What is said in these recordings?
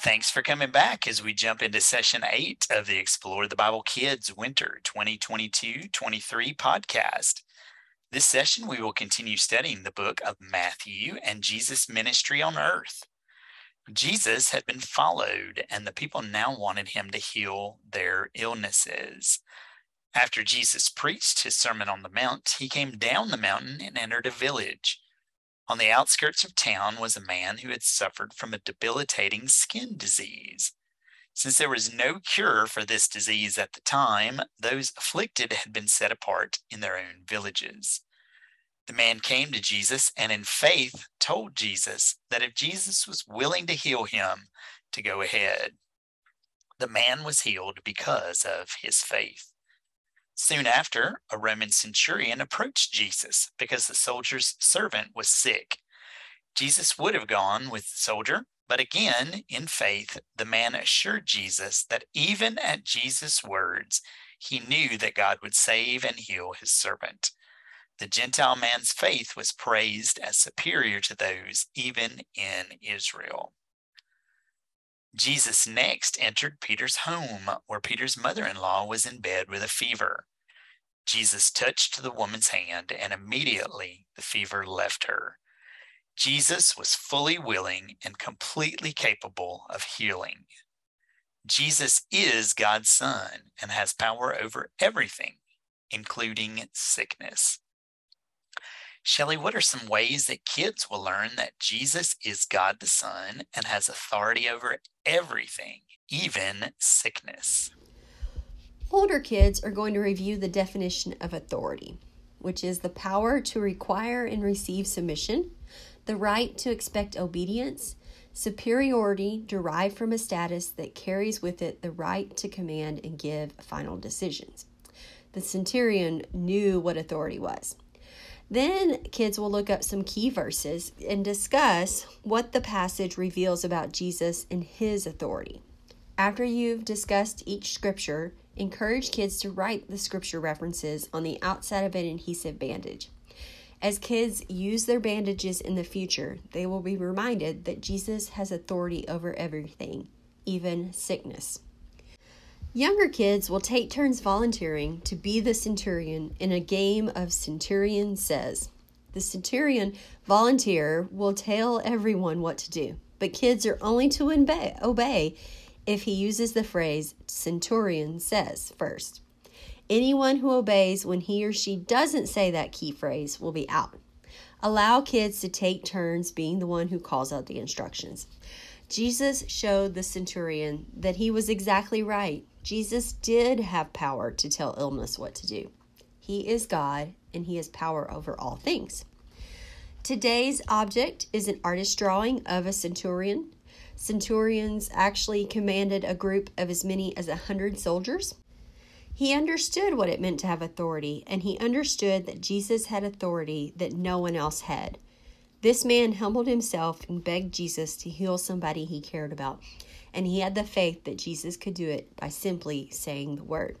Thanks for coming back as we jump into session eight of the Explore the Bible Kids Winter 2022 23 podcast. This session, we will continue studying the book of Matthew and Jesus' ministry on earth. Jesus had been followed, and the people now wanted him to heal their illnesses. After Jesus preached his Sermon on the Mount, he came down the mountain and entered a village. On the outskirts of town was a man who had suffered from a debilitating skin disease. Since there was no cure for this disease at the time, those afflicted had been set apart in their own villages. The man came to Jesus and, in faith, told Jesus that if Jesus was willing to heal him, to go ahead. The man was healed because of his faith. Soon after, a Roman centurion approached Jesus because the soldier's servant was sick. Jesus would have gone with the soldier, but again, in faith, the man assured Jesus that even at Jesus' words, he knew that God would save and heal his servant. The Gentile man's faith was praised as superior to those even in Israel. Jesus next entered Peter's home, where Peter's mother in law was in bed with a fever. Jesus touched the woman's hand, and immediately the fever left her. Jesus was fully willing and completely capable of healing. Jesus is God's Son and has power over everything, including sickness. Shelley, what are some ways that kids will learn that Jesus is God the Son and has authority over everything, even sickness? Older kids are going to review the definition of authority, which is the power to require and receive submission, the right to expect obedience, superiority derived from a status that carries with it the right to command and give final decisions. The centurion knew what authority was. Then kids will look up some key verses and discuss what the passage reveals about Jesus and his authority. After you've discussed each scripture, encourage kids to write the scripture references on the outside of an adhesive bandage. As kids use their bandages in the future, they will be reminded that Jesus has authority over everything, even sickness. Younger kids will take turns volunteering to be the centurion in a game of Centurion Says. The centurion volunteer will tell everyone what to do, but kids are only to obey if he uses the phrase centurion says first. Anyone who obeys when he or she doesn't say that key phrase will be out. Allow kids to take turns being the one who calls out the instructions. Jesus showed the centurion that he was exactly right. Jesus did have power to tell illness what to do. He is God and he has power over all things. Today's object is an artist drawing of a centurion. Centurions actually commanded a group of as many as a hundred soldiers. He understood what it meant to have authority, and he understood that Jesus had authority that no one else had. This man humbled himself and begged Jesus to heal somebody he cared about and he had the faith that Jesus could do it by simply saying the word.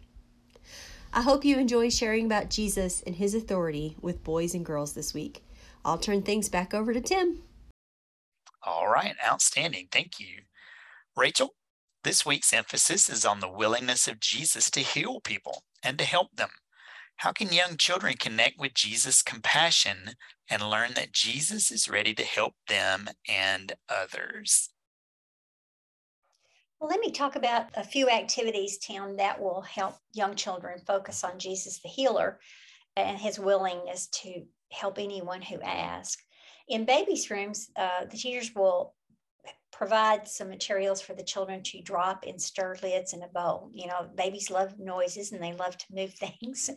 I hope you enjoy sharing about Jesus and his authority with boys and girls this week. I'll turn things back over to Tim. All right, outstanding. Thank you. Rachel, this week's emphasis is on the willingness of Jesus to heal people and to help them. How can young children connect with Jesus' compassion and learn that Jesus is ready to help them and others? Well, let me talk about a few activities, Tim, that will help young children focus on Jesus the healer and his willingness to help anyone who asks. In babies' rooms, uh, the teachers will provide some materials for the children to drop in stir lids in a bowl. You know, babies love noises and they love to move things.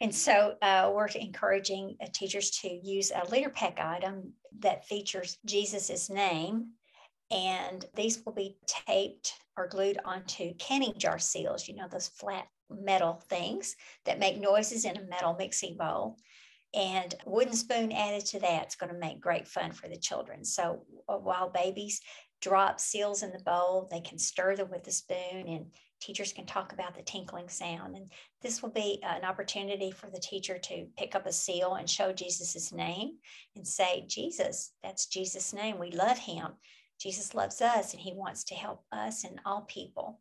And so uh, we're encouraging uh, teachers to use a leader pack item that features Jesus's name and these will be taped or glued onto canning jar seals, you know, those flat metal things that make noises in a metal mixing bowl. And wooden spoon added to that is going to make great fun for the children. So uh, while babies drop seals in the bowl, they can stir them with a spoon and teachers can talk about the tinkling sound. And this will be an opportunity for the teacher to pick up a seal and show Jesus's name and say, Jesus, that's Jesus' name. We love him Jesus loves us and he wants to help us and all people.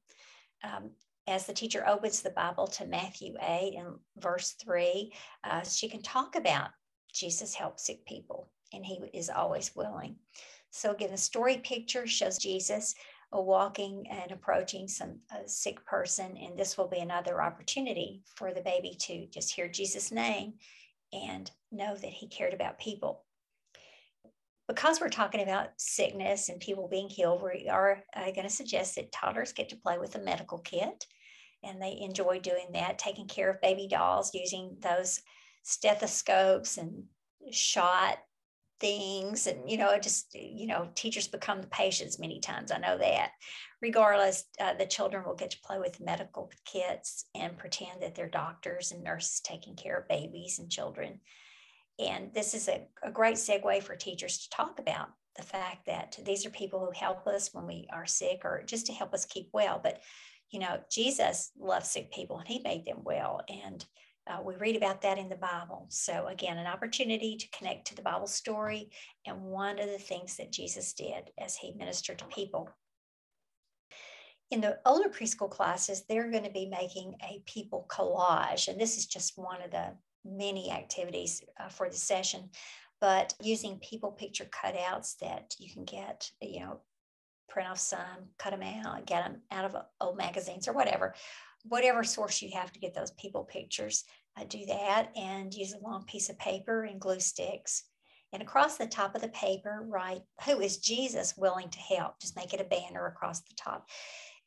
Um, as the teacher opens the Bible to Matthew 8 and verse 3, uh, she can talk about Jesus helps sick people and he is always willing. So, again, the story picture shows Jesus walking and approaching some sick person, and this will be another opportunity for the baby to just hear Jesus' name and know that he cared about people. Because we're talking about sickness and people being healed, we are uh, going to suggest that toddlers get to play with a medical kit, and they enjoy doing that, taking care of baby dolls using those stethoscopes and shot things and you know just you know teachers become the patients many times i know that. Regardless uh, the children will get to play with medical kits and pretend that they're doctors and nurses taking care of babies and children and this is a, a great segue for teachers to talk about the fact that these are people who help us when we are sick or just to help us keep well but you know jesus loves sick people and he made them well and uh, we read about that in the Bible. So, again, an opportunity to connect to the Bible story and one of the things that Jesus did as he ministered to people. In the older preschool classes, they're going to be making a people collage. And this is just one of the many activities uh, for the session, but using people picture cutouts that you can get, you know, print off some, cut them out, get them out of old magazines or whatever whatever source you have to get those people pictures, uh, do that and use a long piece of paper and glue sticks. And across the top of the paper, write, Who is Jesus willing to help? Just make it a banner across the top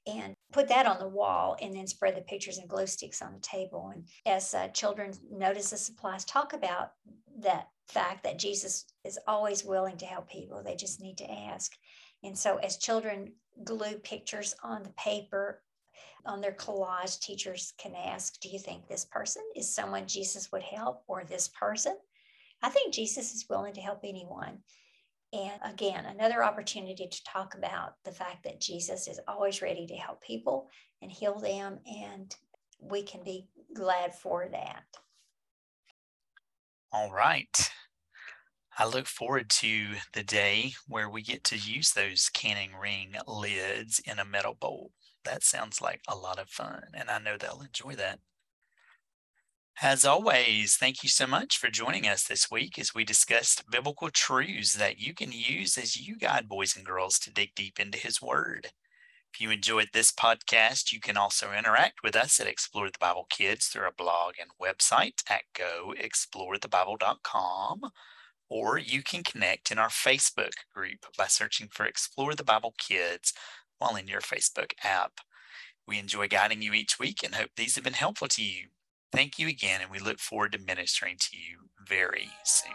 and put that on the wall and then spread the pictures and glue sticks on the table. And as uh, children notice the supplies, talk about that fact that Jesus is always willing to help people. They just need to ask. And so as children glue pictures on the paper on their collage, teachers can ask, Do you think this person is someone Jesus would help or this person? I think Jesus is willing to help anyone. And again, another opportunity to talk about the fact that Jesus is always ready to help people and heal them. And we can be glad for that. All right. I look forward to the day where we get to use those canning ring lids in a metal bowl that sounds like a lot of fun, and I know they'll enjoy that. As always, thank you so much for joining us this week as we discussed biblical truths that you can use as you guide boys and girls to dig deep into His Word. If you enjoyed this podcast, you can also interact with us at Explore the Bible Kids through our blog and website at goexplorethebible.com, or you can connect in our Facebook group by searching for Explore the Bible Kids while in your Facebook app. We enjoy guiding you each week and hope these have been helpful to you. Thank you again, and we look forward to ministering to you very soon.